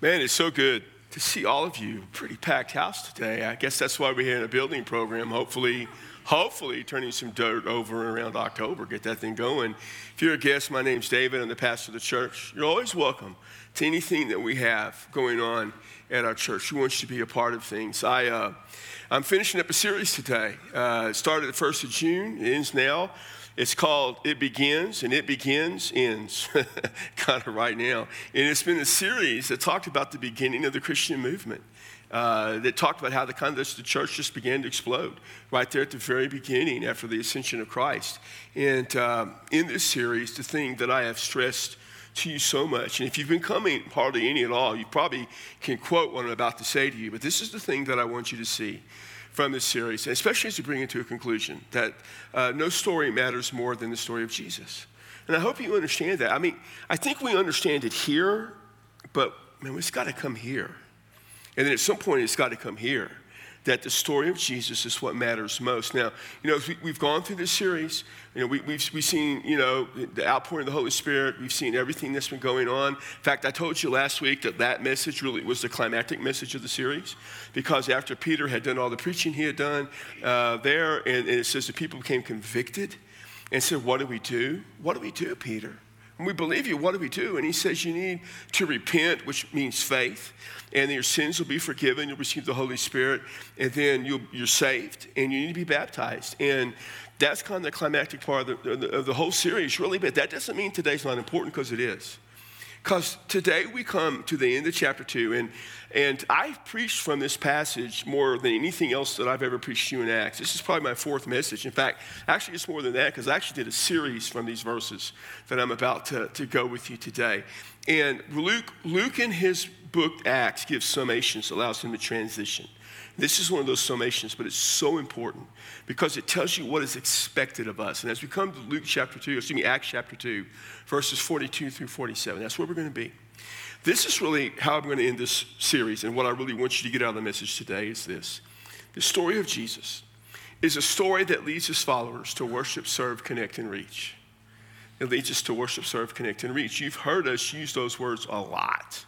Man, it's so good to see all of you. Pretty packed house today. I guess that's why we're here in a building program. Hopefully, hopefully turning some dirt over around October, get that thing going. If you're a guest, my name's David. I'm the pastor of the church. You're always welcome to anything that we have going on at our church. We want you to be a part of things. I, uh, I'm finishing up a series today. Uh, started the 1st of June. It ends now. It's called It Begins, and It Begins Ends, kind of right now. And it's been a series that talked about the beginning of the Christian movement. Uh, that talked about how the kind of the church just began to explode right there at the very beginning after the ascension of Christ. And um, in this series, the thing that I have stressed to you so much, and if you've been coming hardly any at all, you probably can quote what I'm about to say to you, but this is the thing that I want you to see from this series, especially as you bring it to a conclusion that uh, no story matters more than the story of Jesus. And I hope you understand that. I mean, I think we understand it here, but man, it's got to come here. And then at some point, it's got to come here that the story of Jesus is what matters most. Now, you know, we, have gone through this series. You know, we, we've, we've seen, you know, the outpouring of the Holy Spirit. We've seen everything that's been going on. In fact, I told you last week that that message really was the climactic message of the series because after Peter had done all the preaching he had done uh, there, and, and it says the people became convicted and said, What do we do? What do we do, Peter? We believe you. What do we do? And he says, You need to repent, which means faith, and your sins will be forgiven. You'll receive the Holy Spirit, and then you are saved, and you need to be baptized. And that's kind of the climactic part of the, of the whole series, really. But that doesn't mean today's not important because it is. Because today we come to the end of chapter two, and, and I've preached from this passage more than anything else that I've ever preached to you in Acts. This is probably my fourth message. In fact, actually, it's more than that because I actually did a series from these verses that I'm about to, to go with you today. And Luke, Luke in his book Acts gives summations, allows him to transition. This is one of those summations, but it's so important because it tells you what is expected of us. And as we come to Luke chapter 2, excuse me, Acts chapter 2, verses 42 through 47, that's where we're going to be. This is really how I'm going to end this series. And what I really want you to get out of the message today is this the story of Jesus is a story that leads his followers to worship, serve, connect, and reach. It leads us to worship, serve, connect, and reach. You've heard us use those words a lot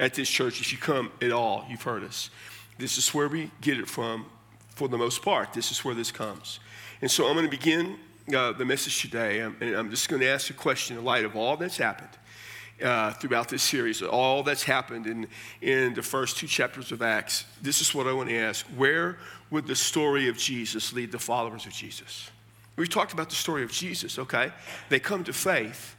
at this church. If you come at all, you've heard us. This is where we get it from for the most part. This is where this comes. And so I'm going to begin uh, the message today, and I'm just going to ask a question in light of all that's happened uh, throughout this series, all that's happened in, in the first two chapters of Acts. This is what I want to ask Where would the story of Jesus lead the followers of Jesus? We've talked about the story of Jesus, okay? They come to faith.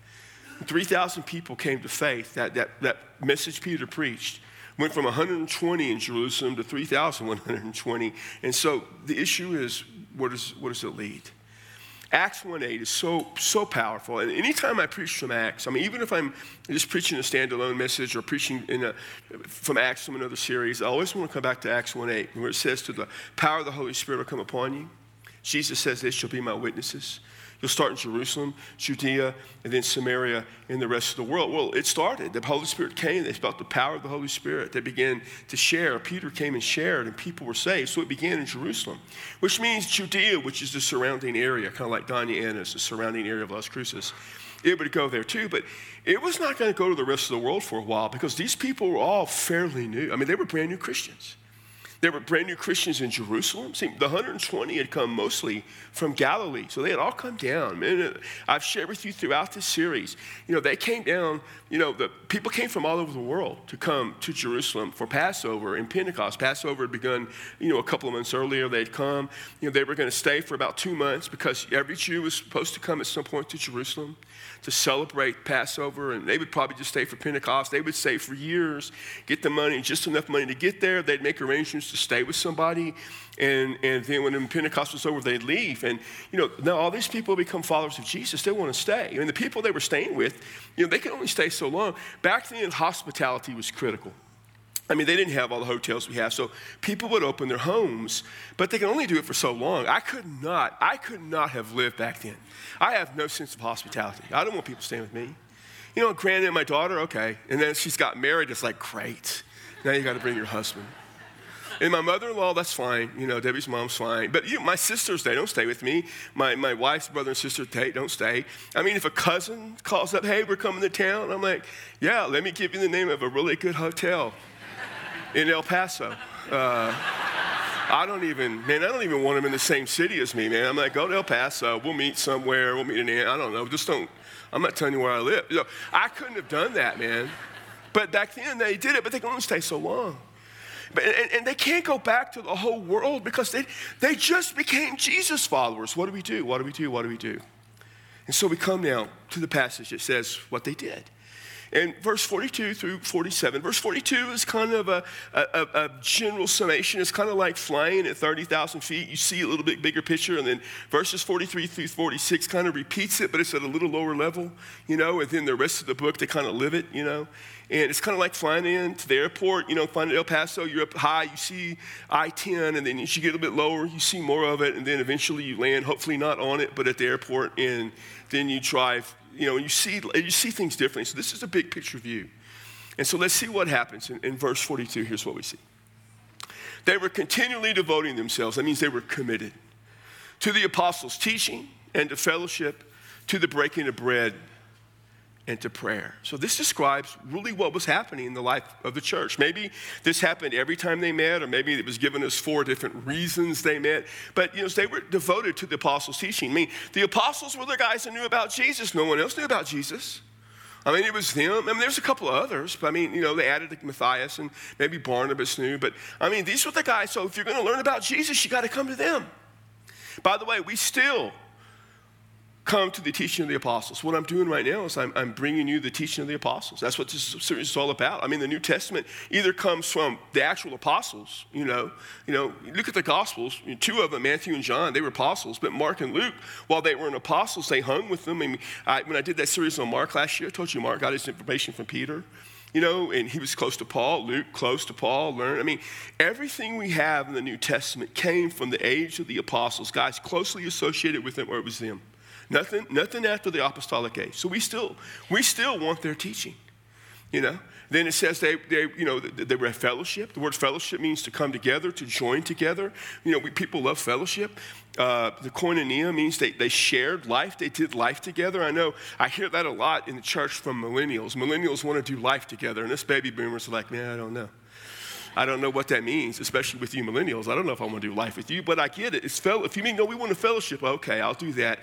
3,000 people came to faith. That, that, that message Peter preached went from 120 in Jerusalem to 3,120. And so the issue is, what, is, what does it lead? Acts 1.8 is so, so powerful. And anytime I preach from Acts, I mean, even if I'm just preaching a standalone message or preaching a, from Acts from another series, I always want to come back to Acts 1.8 where it says to the power of the Holy Spirit will come upon you. Jesus says, this shall be my witnesses. You'll start in Jerusalem, Judea, and then Samaria and the rest of the world. Well, it started. The Holy Spirit came. They felt the power of the Holy Spirit. They began to share. Peter came and shared, and people were saved. So it began in Jerusalem, which means Judea, which is the surrounding area, kind of like Doña Ana is the surrounding area of Las Cruces. It would go there too, but it was not going to go to the rest of the world for a while because these people were all fairly new. I mean, they were brand new Christians. There were brand new Christians in Jerusalem. See, the 120 had come mostly from Galilee, so they had all come down. Man, uh, I've shared with you throughout this series. You know, they came down. You know, the people came from all over the world to come to Jerusalem for Passover and Pentecost. Passover had begun, you know, a couple of months earlier. They'd come. You know, they were going to stay for about two months because every Jew was supposed to come at some point to Jerusalem to celebrate Passover, and they would probably just stay for Pentecost. They would stay for years, get the money, just enough money to get there. They'd make arrangements to stay with somebody, and, and then when Pentecost was over, they'd leave. And, you know, now all these people become followers of Jesus. They want to stay. I mean, the people they were staying with, you know, they could only stay so long. Back then, hospitality was critical. I mean, they didn't have all the hotels we have, so people would open their homes, but they could only do it for so long. I could not, I could not have lived back then. I have no sense of hospitality. I don't want people staying with me. You know, granted, my daughter, okay. And then she's got married, it's like, great. Now you got to bring your husband. And my mother-in-law, that's fine. You know, Debbie's mom's fine. But you know, my sisters, they don't stay with me. My, my wife's brother and sister, they don't stay. I mean, if a cousin calls up, hey, we're coming to town, I'm like, yeah, let me give you the name of a really good hotel in El Paso. Uh, I don't even, man, I don't even want them in the same city as me, man. I'm like, go to El Paso, we'll meet somewhere, we'll meet in, I don't know, just don't, I'm not telling you where I live. You know, I couldn't have done that, man. But back then they did it, but they can only stay so long. But, and, and, they can't go back to the whole world because they, they just became Jesus followers. What do we do? What do we do? What do we do? And so we come now to the passage that says what they did. And verse 42 through 47. Verse 42 is kind of a, a, a general summation. It's kind of like flying at 30,000 feet. You see a little bit bigger picture. And then verses 43 through 46 kind of repeats it, but it's at a little lower level, you know. And then the rest of the book, they kind of live it, you know. And it's kind of like flying into the airport, you know, flying to El Paso, you're up high, you see I 10, and then as you get a little bit lower, you see more of it, and then eventually you land, hopefully not on it, but at the airport, and then you drive, you know, and you see, you see things differently. So this is a big picture view. And so let's see what happens. In, in verse 42, here's what we see. They were continually devoting themselves, that means they were committed, to the apostles' teaching and to fellowship, to the breaking of bread and to prayer. So this describes really what was happening in the life of the church. Maybe this happened every time they met, or maybe it was given us four different reasons they met. But you know, they were devoted to the apostles' teaching. I mean, the apostles were the guys that knew about Jesus. No one else knew about Jesus. I mean, it was them. I mean, there's a couple of others, but I mean, you know, they added Matthias and maybe Barnabas knew. But I mean, these were the guys. So if you're going to learn about Jesus, you got to come to them. By the way, we still come to the teaching of the apostles. What I'm doing right now is I'm, I'm, bringing you the teaching of the apostles. That's what this series is all about. I mean, the New Testament either comes from the actual apostles, you know, you know, look at the Gospels. Two of them, Matthew and John, they were apostles, but Mark and Luke, while they weren't apostles, they hung with them. I mean, I, when I did that series on Mark last year, I told you Mark got his information from Peter. You know, and he was close to Paul, Luke close to Paul, learn. I mean, everything we have in the New Testament came from the age of the apostles, guys closely associated with them, or it was them. Nothing, nothing after the apostolic age. So we still, we still want their teaching. You know, then it says they, they you know, they were fellowship. The word fellowship means to come together, to join together. You know, we, people love fellowship. Uh, the koinonia means they, they shared life, they did life together. I know I hear that a lot in the church from millennials. Millennials want to do life together, and this baby boomers are like, man, I don't know. I don't know what that means, especially with you millennials. I don't know if I want to do life with you, but I get it. It's fellow, if you mean, no, we want a fellowship, okay, I'll do that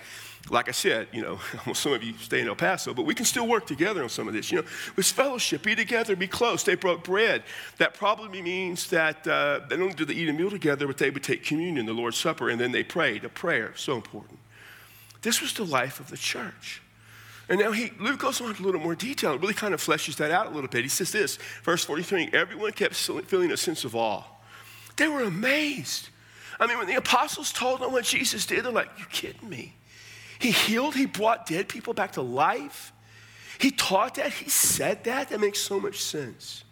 like I said, you know, some of you stay in El Paso, but we can still work together on some of this. You know, it's fellowship, be together, be close. They broke bread. That probably means that uh, they don't do they eat a meal together, but they would take communion, the Lord's Supper, and then they prayed. A prayer, so important. This was the life of the church. And now he, Luke goes on a little more detail. It really kind of fleshes that out a little bit. He says this, verse 43 everyone kept feeling a sense of awe. They were amazed. I mean, when the apostles told them what Jesus did, they're like, You kidding me? He healed, he brought dead people back to life. He taught that, he said that. That makes so much sense.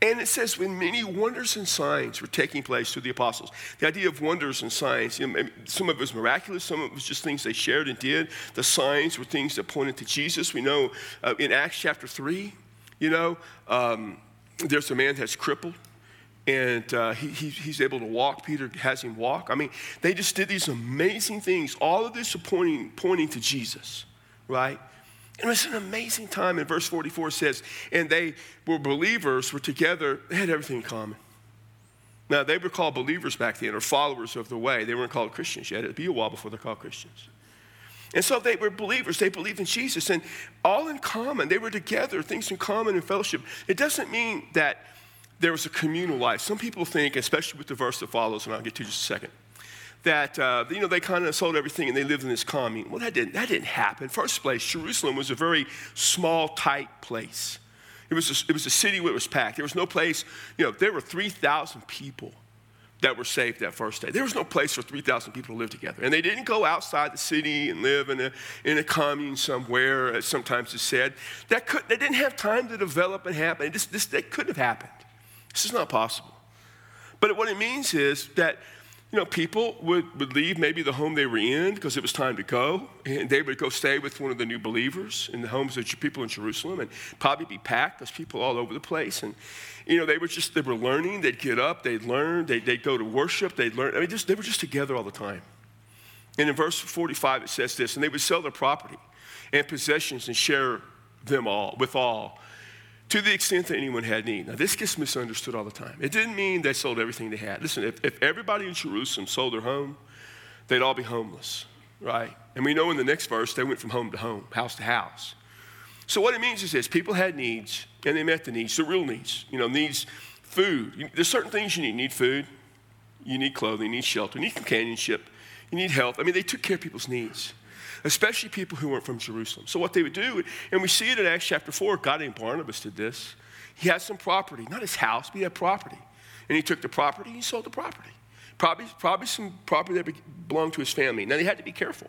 And it says, when many wonders and signs were taking place through the apostles. The idea of wonders and signs, you know, some of it was miraculous, some of it was just things they shared and did. The signs were things that pointed to Jesus. We know uh, in Acts chapter 3, you know, um, there's a man that's crippled and uh, he, he, he's able to walk. Peter has him walk. I mean, they just did these amazing things. All of this pointing, pointing to Jesus, right? And it was an amazing time. And verse 44 says, and they were believers, were together, they had everything in common. Now, they were called believers back then, or followers of the way. They weren't called Christians yet. It'd be a while before they're called Christians. And so they were believers. They believed in Jesus, and all in common. They were together, things in common in fellowship. It doesn't mean that there was a communal life. Some people think, especially with the verse that follows, and I'll get to just a second, that uh, you know they kind of sold everything and they lived in this commune. Well, that didn't that didn't happen. First place, Jerusalem was a very small, tight place. It was a, it was a city where it was packed. There was no place. You know, there were three thousand people that were saved that first day. There was no place for 3,000 people to live together. And they didn't go outside the city and live in a, in a commune somewhere, as sometimes it's said. That could, they didn't have time to develop and happen. This, this, that couldn't have happened. This is not possible. But what it means is that you know, people would, would leave maybe the home they were in because it was time to go, and they would go stay with one of the new believers in the homes of people in Jerusalem and probably be packed. There's people all over the place. And, you know, they were just, they were learning. They'd get up, they'd learn, they'd, they'd go to worship, they'd learn. I mean, just, they were just together all the time. And in verse 45, it says this, and they would sell their property and possessions and share them all with all to the extent that anyone had need. Now, this gets misunderstood all the time. It didn't mean they sold everything they had. Listen, if, if everybody in Jerusalem sold their home, they'd all be homeless, right? And we know in the next verse, they went from home to home, house to house. So, what it means is this people had needs, and they met the needs, the real needs. You know, needs food. There's certain things you need. You need food, you need clothing, you need shelter, you need companionship, you need health. I mean, they took care of people's needs especially people who weren't from Jerusalem. So, what they would do, and we see it in Acts chapter 4, God named Barnabas did this. He had some property, not his house, but he had property. And he took the property, he sold the property. Probably, probably some property that belonged to his family. Now, they had to be careful.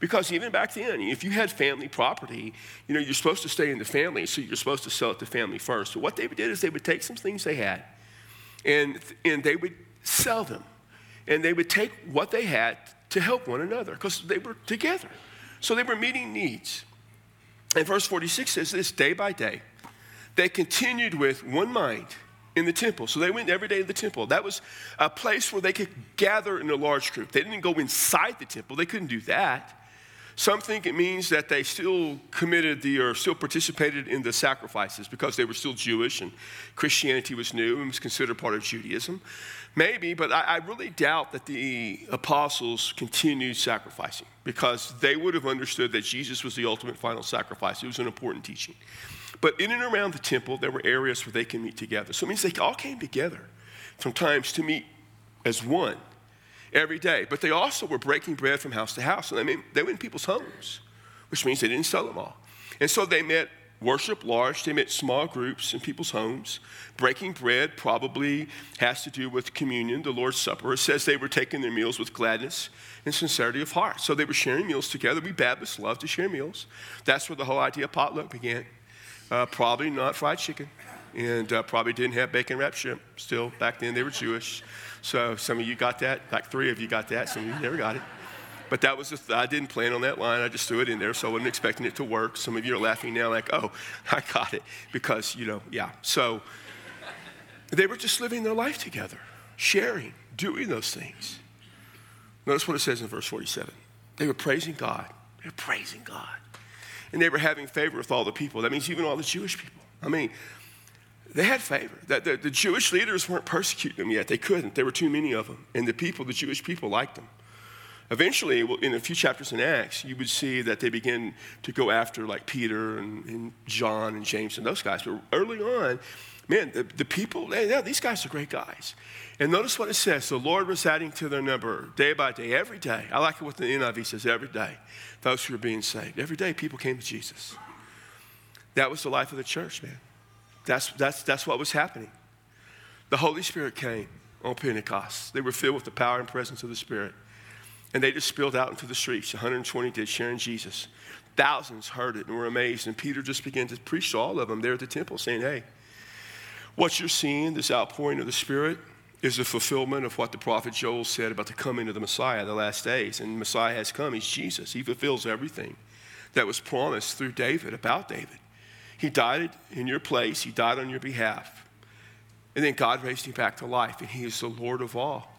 Because even back then, if you had family property, you know, you're supposed to stay in the family, so you're supposed to sell it to family first. So what they did is they would take some things they had and, and they would sell them. And they would take what they had to help one another because they were together. So they were meeting needs. And verse 46 says this day by day, they continued with one mind in the temple. So they went every day to the temple. That was a place where they could gather in a large group. They didn't go inside the temple, they couldn't do that. Some think it means that they still committed the or still participated in the sacrifices because they were still Jewish and Christianity was new and was considered part of Judaism. Maybe, but I, I really doubt that the apostles continued sacrificing because they would have understood that Jesus was the ultimate final sacrifice. It was an important teaching. But in and around the temple, there were areas where they can meet together. So it means they all came together sometimes to meet as one every day. But they also were breaking bread from house to house. And I mean, they went in people's homes, which means they didn't sell them all. And so they met worship large, they met small groups in people's homes. Breaking bread probably has to do with communion, the Lord's Supper. It says they were taking their meals with gladness and sincerity of heart. So they were sharing meals together. We Baptists love to share meals. That's where the whole idea of potluck began. Uh, probably not fried chicken, and uh, probably didn't have bacon wrapped shrimp. Still, back then they were Jewish. So some of you got that, like three of you got that, some of you never got it. But that was, th- I didn't plan on that line. I just threw it in there, so I wasn't expecting it to work. Some of you are laughing now, like, oh, I got it. Because, you know, yeah. So they were just living their life together, sharing, doing those things. Notice what it says in verse 47. They were praising God. They were praising God. And they were having favor with all the people. That means even all the Jewish people. I mean, they had favor. The, the, the, Jewish leaders weren't persecuting them yet. They couldn't. There were too many of them. And the people, the Jewish people, liked them. Eventually, in a few chapters in Acts, you would see that they begin to go after like Peter and, and John and James and those guys. But early on, man, the, the people, they, yeah, these guys are great guys. And notice what it says the Lord was adding to their number day by day, every day. I like it what the NIV says every day. Those who are being saved. Every day, people came to Jesus. That was the life of the church, man. That's, that's, that's what was happening. The Holy Spirit came on Pentecost. They were filled with the power and presence of the Spirit. And they just spilled out into the streets. 120 did, sharing Jesus. Thousands heard it and were amazed. And Peter just began to preach to all of them there at the temple, saying, Hey, what you're seeing, this outpouring of the Spirit, is the fulfillment of what the prophet Joel said about the coming of the Messiah, the last days. And Messiah has come. He's Jesus. He fulfills everything that was promised through David, about David. He died in your place, He died on your behalf. And then God raised him back to life, and He is the Lord of all.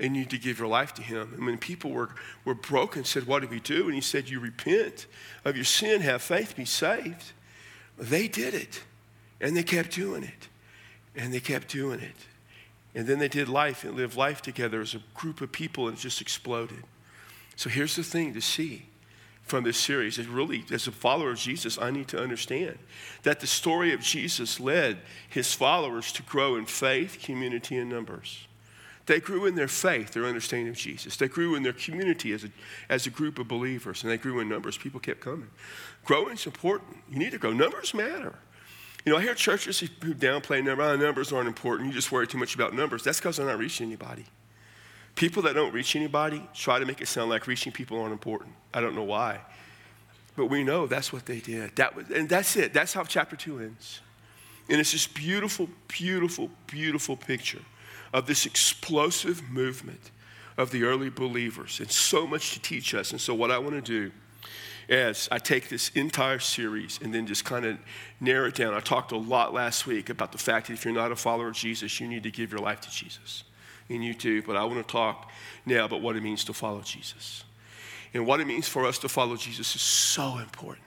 And you need to give your life to Him. And when people were, were broken, said, What do we do? And He said, You repent of your sin, have faith, be saved. They did it, and they kept doing it, and they kept doing it. And then they did life and lived life together as a group of people, and it just exploded. So here's the thing to see from this series is really, as a follower of Jesus, I need to understand that the story of Jesus led his followers to grow in faith, community, and numbers. They grew in their faith, their understanding of Jesus. They grew in their community as a, as a group of believers, and they grew in numbers. People kept coming. Growing is important. You need to grow. Numbers matter. You know, I hear churches who downplay numbers. Oh, numbers aren't important. You just worry too much about numbers. That's because they're not reaching anybody. People that don't reach anybody try to make it sound like reaching people aren't important. I don't know why. But we know that's what they did. That was, and that's it. That's how chapter 2 ends. And it's this beautiful, beautiful, beautiful picture of this explosive movement of the early believers and so much to teach us. And so, what I want to do as I take this entire series and then just kind of narrow it down. I talked a lot last week about the fact that if you're not a follower of Jesus, you need to give your life to Jesus. And you too, but I want to talk now about what it means to follow Jesus. And what it means for us to follow Jesus is so important.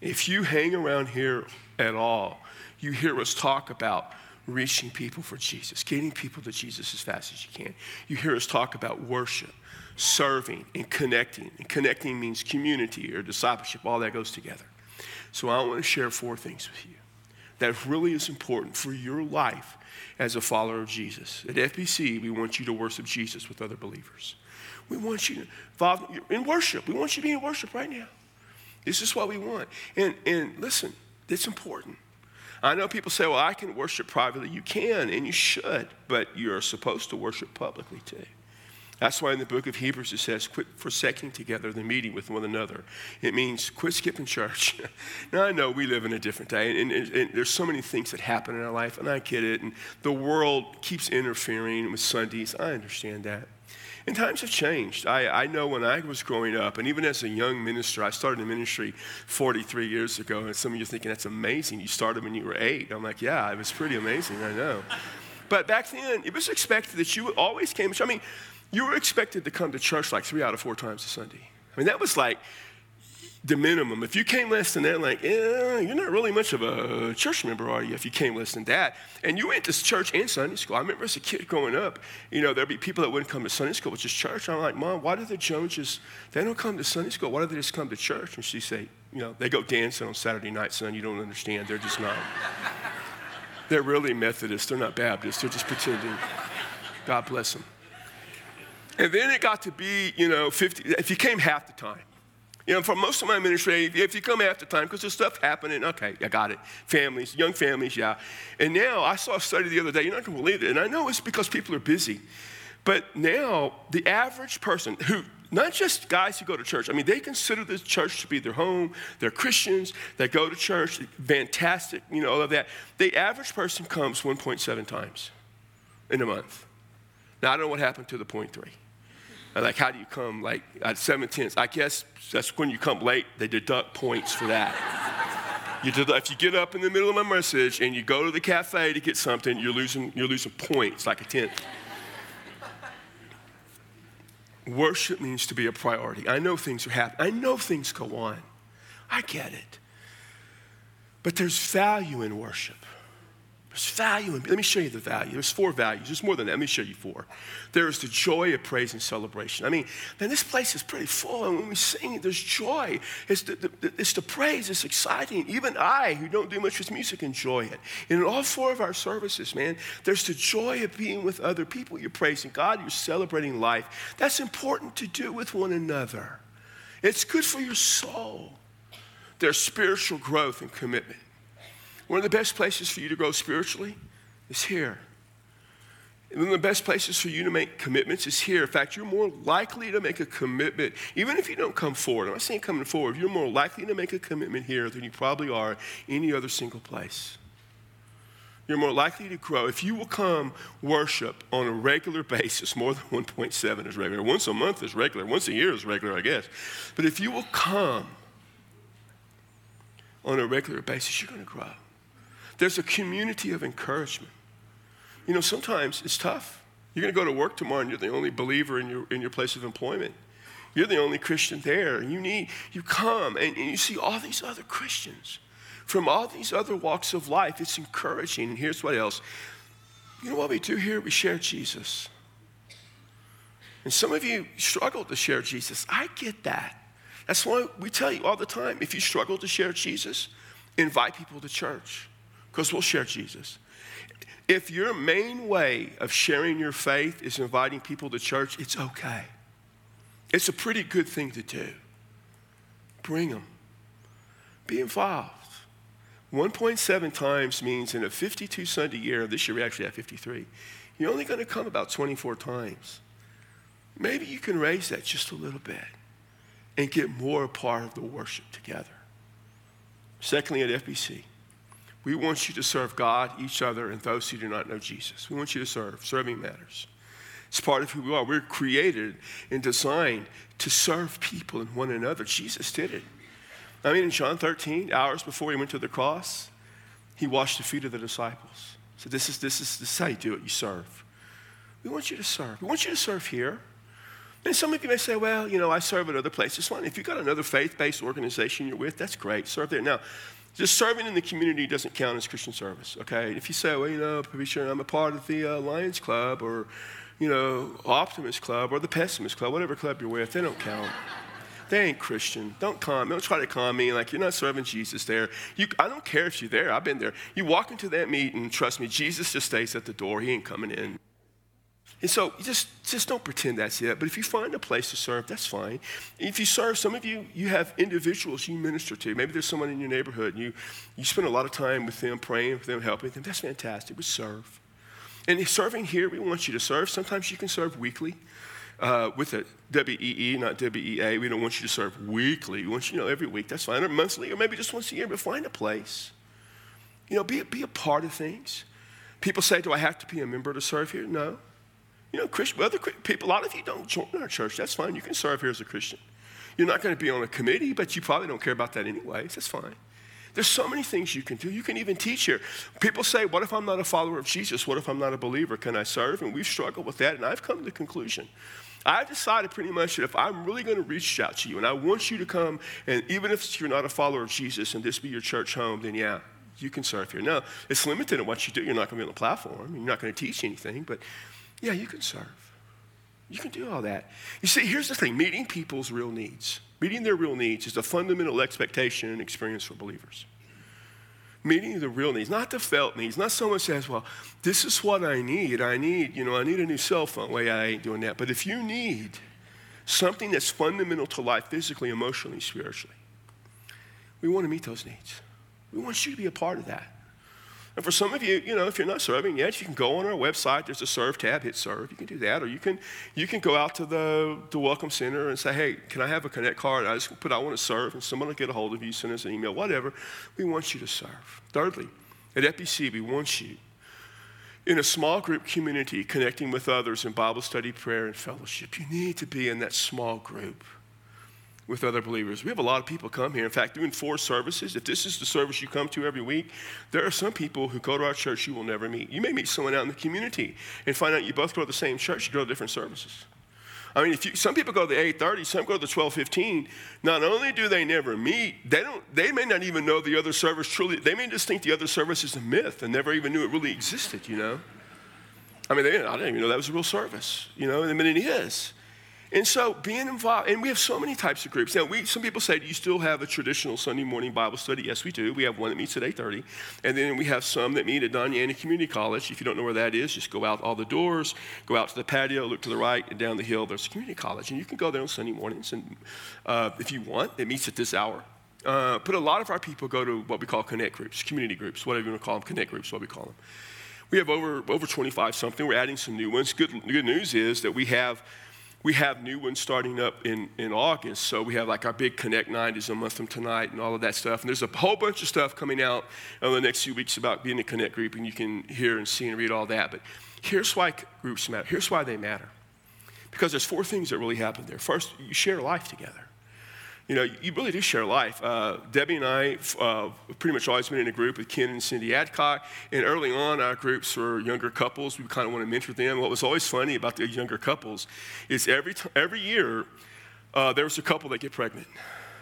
If you hang around here at all, you hear us talk about reaching people for Jesus, getting people to Jesus as fast as you can. You hear us talk about worship, serving, and connecting. And connecting means community or discipleship, all that goes together. So I want to share four things with you that really is important for your life as a follower of Jesus. At FBC, we want you to worship Jesus with other believers. We want you to in worship. We want you to be in worship right now. This is what we want. And, and listen, it's important. I know people say, well, I can worship privately. You can and you should, but you're supposed to worship publicly too. That's why in the book of Hebrews it says, quit forsaking together the meeting with one another. It means quit skipping church. now, I know we live in a different day, and, and, and, there's so many things that happen in our life, and I get it, and the world keeps interfering with Sundays. I understand that. And times have changed. I, I know when I was growing up, and even as a young minister, I started in ministry 43 years ago, and some of you are thinking, that's amazing. You started when you were eight. I'm like, yeah, it was pretty amazing, I know. But back then, it was expected that you always came. I mean, you were expected to come to church like three out of four times a Sunday. I mean, that was like the minimum. If you came less than that, like, eh, you're not really much of a church member, are you? If you came less than that. And you went to church and Sunday school. I remember as a kid growing up, you know, there'd be people that wouldn't come to Sunday school, which is church. I'm like, Mom, why do the Joneses, they don't come to Sunday school? Why do they just come to church? And she'd say, you know, they go dancing on Saturday night, son. You don't understand. They're just not. They're really Methodists. They're not Baptists. They're just pretending. God bless them. And then it got to be, you know, 50, if you came half the time, you know, for most of my ministry, if you come after time, because there's stuff happening, okay, I got it. Families, young families, yeah. And now I saw a study the other day, you're not going to believe it, and I know it's because people are busy. But now, the average person who, not just guys who go to church, I mean, they consider the church to be their home, they're Christians, they go to church, fantastic, you know, all of that. The average person comes 1.7 times in a month. Now, I don't know what happened to the point three. Uh, like, how do you come like at seven tenths? I guess that's when you come late, they deduct points for that. You if you get up in the middle of my message and you go to the cafe to get something, you're losing, you're losing points, like a tenth. Worship means to be a priority. I know things are happening. I know things go on. I get it. But there's value in worship. There's value in, let me show you the value. There's four values. There's more than that. Let me show you four. There's the joy of praise and celebration. I mean, man, this place is pretty full. And when we sing, there's joy. It's the, the, it's the praise. It's exciting. Even I, who don't do much with music, enjoy it. And in all four of our services, man, there's the joy of being with other people. You're praising God. You're celebrating life. That's important to do with one another. It's good for your soul. There's spiritual growth and commitment. One of the best places for you to grow spiritually is here. And one of the best places for you to make commitments is here. In fact, you're more likely to make a commitment, even if you don't come forward. I'm not saying coming forward, you're more likely to make a commitment here than you probably are any other single place. You're more likely to grow if you will come worship on a regular basis. More than 1.7 is regular. Once a month is regular. Once a year is regular, I guess. But if you will come on a regular basis, you're going to grow. There's a community of encouragement. You know, sometimes it's tough. You're going to go to work tomorrow and you're the only believer in your, in your place of employment. You're the only Christian there. You need, you come and, and you see all these other Christians from all these other walks of life. It's encouraging. And here's what else. You know what we do here? We share Jesus. And some of you struggle to share Jesus. I get that. That's why we tell you all the time if you struggle to share Jesus, invite people to church because we'll share Jesus. If your main way of sharing your faith is inviting people to church, it's okay. It's a pretty good thing to do. Bring them, be involved. 1.7 times means in a 52 Sunday year, this year we actually have 53, you're only going to come about 24 times. Maybe you can raise that just a little bit and get more a part of the worship together. Secondly, at FBC, we want you to serve God, each other, and those who do not know Jesus. We want you to serve. Serving matters. It's part of who we are. We're created and designed to serve people and one another. Jesus did it. I mean, in John 13, hours before he went to the cross, he washed the feet of the disciples. So this is, this is, this is how you do it. You serve. We want you to serve. We want you to serve here. And some of you may say, well, you know, I serve at other places. Fine. If you've got another faith based organization you're with, that's great. Serve there. Now, just serving in the community doesn't count as Christian service, okay? If you say, well, you know, sure I'm a part of the uh, Lions Club or, you know, Optimist Club or the Pessimist Club, whatever club you're with, they don't count. They ain't Christian. Don't come. Don't try to con me like you're not serving Jesus there. You, I don't care if you're there. I've been there. You walk into that meeting, trust me, Jesus just stays at the door. He ain't coming in. And so just, just don't pretend that's it. But if you find a place to serve, that's fine. If you serve, some of you, you have individuals you minister to. Maybe there's someone in your neighborhood and you, you spend a lot of time with them, praying with them, helping them. That's fantastic. We serve. And serving here, we want you to serve. Sometimes you can serve weekly uh, with a W-E-E, not W-E-A. We don't want you to serve weekly. We want you to know every week. That's fine. Or monthly, or maybe just once a year. But find a place. You know, be, be a part of things. People say, do I have to be a member to serve here? No. You know, other people, a lot of you don't join our church. That's fine. You can serve here as a Christian. You're not going to be on a committee, but you probably don't care about that anyways. That's fine. There's so many things you can do. You can even teach here. People say, What if I'm not a follower of Jesus? What if I'm not a believer? Can I serve? And we've struggled with that, and I've come to the conclusion. I've decided pretty much that if I'm really going to reach out to you and I want you to come, and even if you're not a follower of Jesus and this be your church home, then yeah, you can serve here. Now, it's limited in what you do. You're not going to be on the platform. You're not going to teach anything, but yeah, you can serve. You can do all that. You see, here's the thing meeting people's real needs, meeting their real needs is a fundamental expectation and experience for believers. Meeting the real needs, not the felt needs. Not someone says, well, this is what I need. I need, you know, I need a new cell phone. Well, yeah, I ain't doing that. But if you need something that's fundamental to life, physically, emotionally, spiritually, we want to meet those needs. We want you to be a part of that. And for some of you, you know, if you're not serving yet, you can go on our website. There's a serve tab, hit serve. You can do that. Or you can, you can go out to the, the Welcome Center and say, hey, can I have a Connect card? I just put, I want to serve. And someone will get a hold of you, send us an email, whatever. We want you to serve. Thirdly, at FBC, we want you in a small group community connecting with others in Bible study, prayer, and fellowship. You need to be in that small group with other believers. We have a lot of people come here. In fact, doing four services, if this is the service you come to every week, there are some people who go to our church you will never meet. You may meet someone out in the community and find out you both go to the same church, you go to different services. I mean, if you, some people go to the 8:30, some go to the 12:15. Not only do they never meet, they don't. They may not even know the other service truly. They may just think the other service is a myth and never even knew it really existed. You know. I mean, they, I didn't even know that was a real service. You know, I mean, it is. And so being involved, and we have so many types of groups. Now, we, some people say, do you still have a traditional Sunday morning Bible study? Yes, we do. We have one that meets at 8.30. And then we have some that meet at Doña Ana Community College. If you don't know where that is, just go out all the doors, go out to the patio, look to the right, and down the hill, there's a community college. And you can go there on Sunday mornings. And uh, if you want, it meets at this hour. Uh, but a lot of our people go to what we call connect groups, community groups, whatever you want to call them, connect groups, what we call them. We have over, over 25 something. We're adding some new ones. Good, good news is that we have – we have new ones starting up in, in August. So we have like our big Connect 90s a month from tonight and all of that stuff. And there's a whole bunch of stuff coming out in the next few weeks about being a Connect group, and you can hear and see and read all that. But here's why groups matter. Here's why they matter. Because there's four things that really happen there. First, you share life together you know, you really do share life. Uh, Debbie and I uh, pretty much always been in a group with Ken and Cindy Adcock. And early on, our groups were younger couples. We kind of want to mentor them. What was always funny about the younger couples is every, t- every year, uh, there was a couple that get pregnant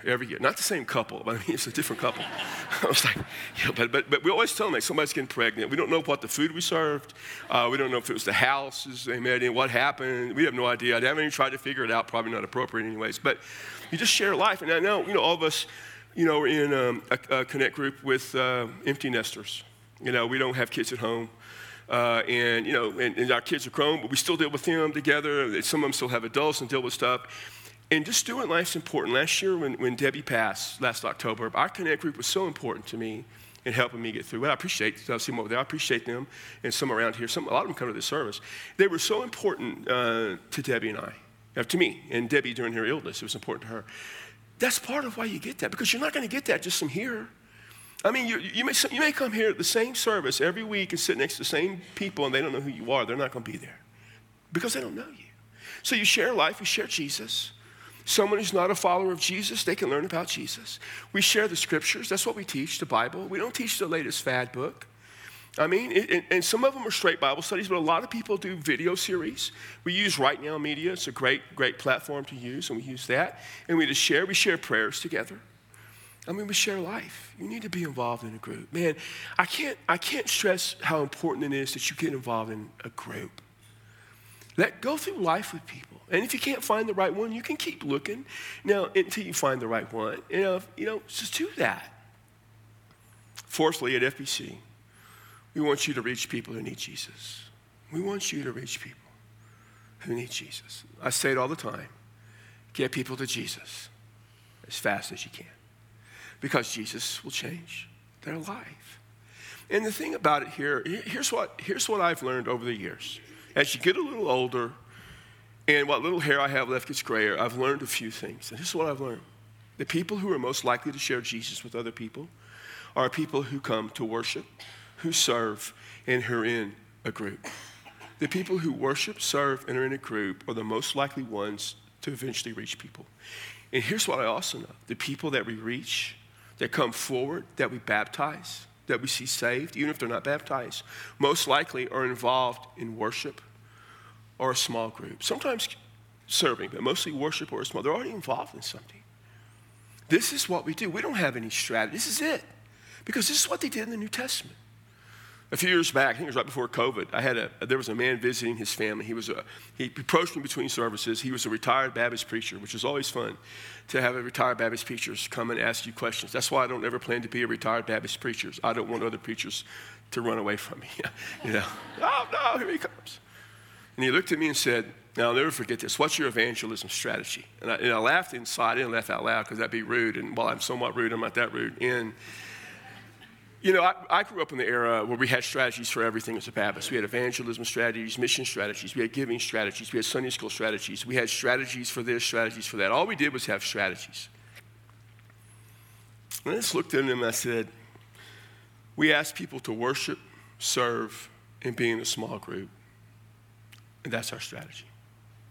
every year. Not the same couple, but I mean, it's a different couple. I was like, yeah, but, but, but we always tell them, like, somebody's getting pregnant. We don't know what the food we served. Uh, we don't know if it was the houses they met in, what happened. We have no idea. I haven't even tried to figure it out. Probably not appropriate, anyways. But you just share life. And I know, you know, all of us, you know, in um, a, a, connect group with uh, empty nesters. You know, we don't have kids at home. Uh, and, you know, and, and, our kids are grown, but we still deal with them together. Some of them still have adults and deal with stuff. And just doing life's important. Last year, when, when Debbie passed, last October, our connect group was so important to me in helping me get through. Well, I appreciate, I see them over there. I appreciate them and some around here. Some, a lot of them come to this service. They were so important uh, to Debbie and I. To me and Debbie during her illness. It was important to her. That's part of why you get that because you're not going to get that just from here. I mean, you, you, may, you may come here at the same service every week and sit next to the same people and they don't know who you are. They're not going to be there. because they don't know you. So you share life, you share Jesus. Someone who's not a follower of Jesus, they can learn about Jesus. We share the scriptures. That's what we teach, the Bible. We don't teach the latest fad book. I mean, it, and some of them are straight Bible studies, but a lot of people do video series. We use Right Now Media. It's a great, great platform to use, and we use that. And we just share. We share prayers together. I mean, we share life. You need to be involved in a group. Man, I can't, I can't stress how important it is that you get involved in a group. Let go through life with people. And if you can't find the right one, you can keep looking. Now, until you find the right one, you know, you know, just do that. Fourthly, at FBC, we want you to reach people who need Jesus. We want you to reach people who need Jesus. I say it all the time get people to Jesus as fast as you can because Jesus will change their life. And the thing about it here, here's what, here's what I've learned over the years. As you get a little older, and what little hair I have left gets grayer, I've learned a few things. And this is what I've learned. The people who are most likely to share Jesus with other people are people who come to worship, who serve, and who are in a group. The people who worship, serve, and are in a group are the most likely ones to eventually reach people. And here's what I also know the people that we reach, that come forward, that we baptize, that we see saved, even if they're not baptized, most likely are involved in worship or a small group. Sometimes serving, but mostly worship or a small. They're already involved in something. This is what we do. We don't have any strategy. This is it. Because this is what they did in the New Testament. A few years back, I think it was right before COVID, I had a, there was a man visiting his family. He, was a, he approached me between services. He was a retired Baptist preacher, which is always fun to have a retired Baptist preacher come and ask you questions. That's why I don't ever plan to be a retired Baptist preacher. I don't want other preachers to run away from me. you know, oh no, here he comes. And he looked at me and said, now, I'll never forget this. What's your evangelism strategy? And I, and I laughed inside. I didn't laugh out loud because that'd be rude. And while I'm somewhat rude, I'm not that rude. And you know, I, I, grew up in the era where we had strategies for everything as a Baptist. We had evangelism strategies, mission strategies, we had giving strategies, we had Sunday school strategies, we had strategies for this, strategies for that. All we did was have strategies. And I just looked at them and I said, We ask people to worship, serve, and be in a small group. And that's our strategy.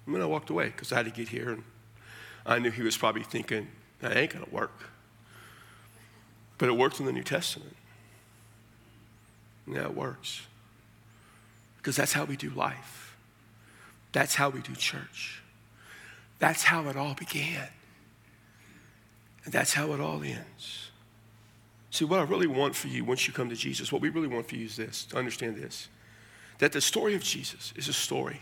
And then I walked away because I had to get here, and I knew he was probably thinking, That ain't going to work. But it worked in the New Testament. Yeah, it works. Because that's how we do life. That's how we do church. That's how it all began. And that's how it all ends. See, what I really want for you once you come to Jesus, what we really want for you is this to understand this that the story of Jesus is a story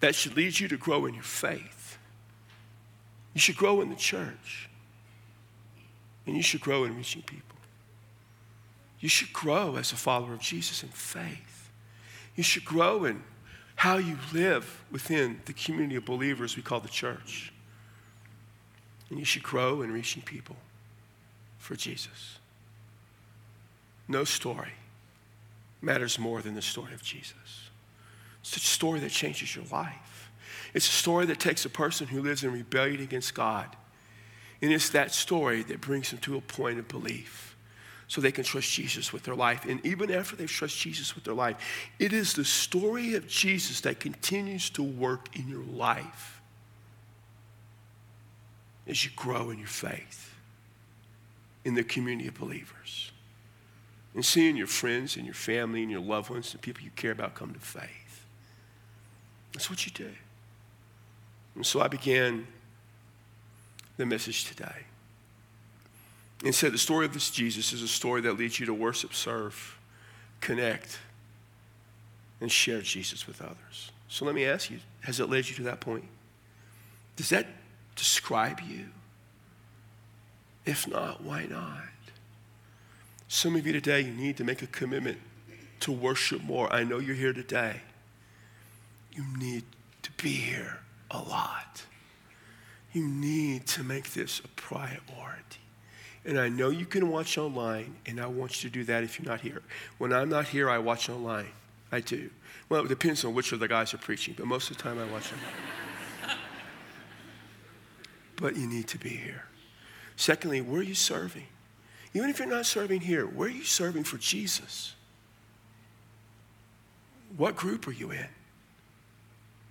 that should lead you to grow in your faith. You should grow in the church, and you should grow in reaching people. You should grow as a follower of Jesus in faith. You should grow in how you live within the community of believers we call the church. And you should grow in reaching people for Jesus. No story matters more than the story of Jesus. It's a story that changes your life. It's a story that takes a person who lives in rebellion against God, and it's that story that brings them to a point of belief so they can trust Jesus with their life. And even after they've trust Jesus with their life, it is the story of Jesus that continues to work in your life as you grow in your faith in the community of believers. And seeing your friends and your family and your loved ones and people you care about come to faith. That's what you do. And so I began the message today. And said the story of this Jesus is a story that leads you to worship, serve, connect, and share Jesus with others. So let me ask you has it led you to that point? Does that describe you? If not, why not? Some of you today, you need to make a commitment to worship more. I know you're here today. You need to be here a lot. You need to make this a priority. And I know you can watch online, and I want you to do that if you're not here. When I'm not here, I watch online. I do. Well, it depends on which of the guys are preaching, but most of the time I watch online. but you need to be here. Secondly, where are you serving? Even if you're not serving here, where are you serving for Jesus? What group are you in?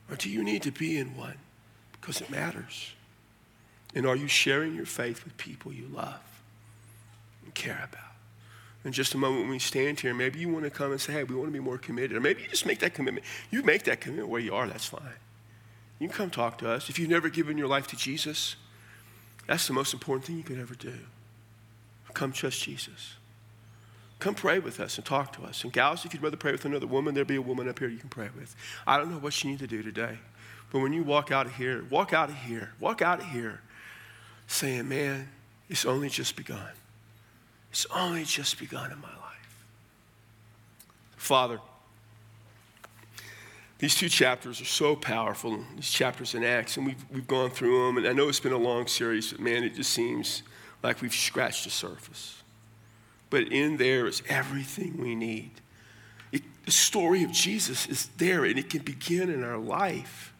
Or do you need to be in one because it matters? And are you sharing your faith with people you love and care about? In just a moment when we stand here, maybe you want to come and say, hey, we want to be more committed. Or maybe you just make that commitment. You make that commitment where you are, that's fine. You can come talk to us. If you've never given your life to Jesus, that's the most important thing you could ever do. Come trust Jesus. Come pray with us and talk to us. And gals, if you'd rather pray with another woman, there'll be a woman up here you can pray with. I don't know what you need to do today, but when you walk out of here, walk out of here, walk out of here saying, man, it's only just begun. It's only just begun in my life. Father, these two chapters are so powerful, these chapters in Acts, and we've, we've gone through them. And I know it's been a long series, but man, it just seems like we've scratched the surface. But in there is everything we need. It, the story of Jesus is there, and it can begin in our life.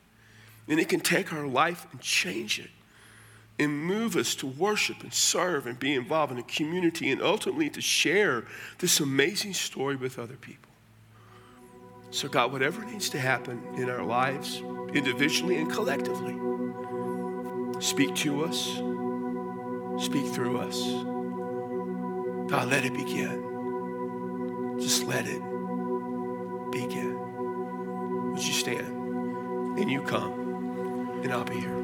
And it can take our life and change it and move us to worship and serve and be involved in a community and ultimately to share this amazing story with other people. So, God, whatever needs to happen in our lives, individually and collectively, speak to us, speak through us. God, let it begin. Just let it begin. Would you stand and you come, and I'll be here.